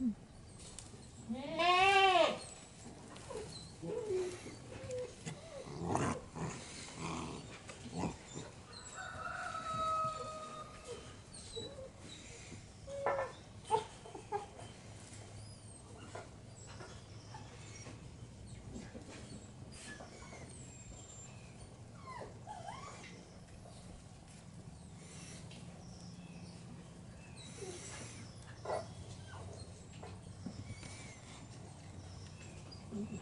음. Mm-hmm.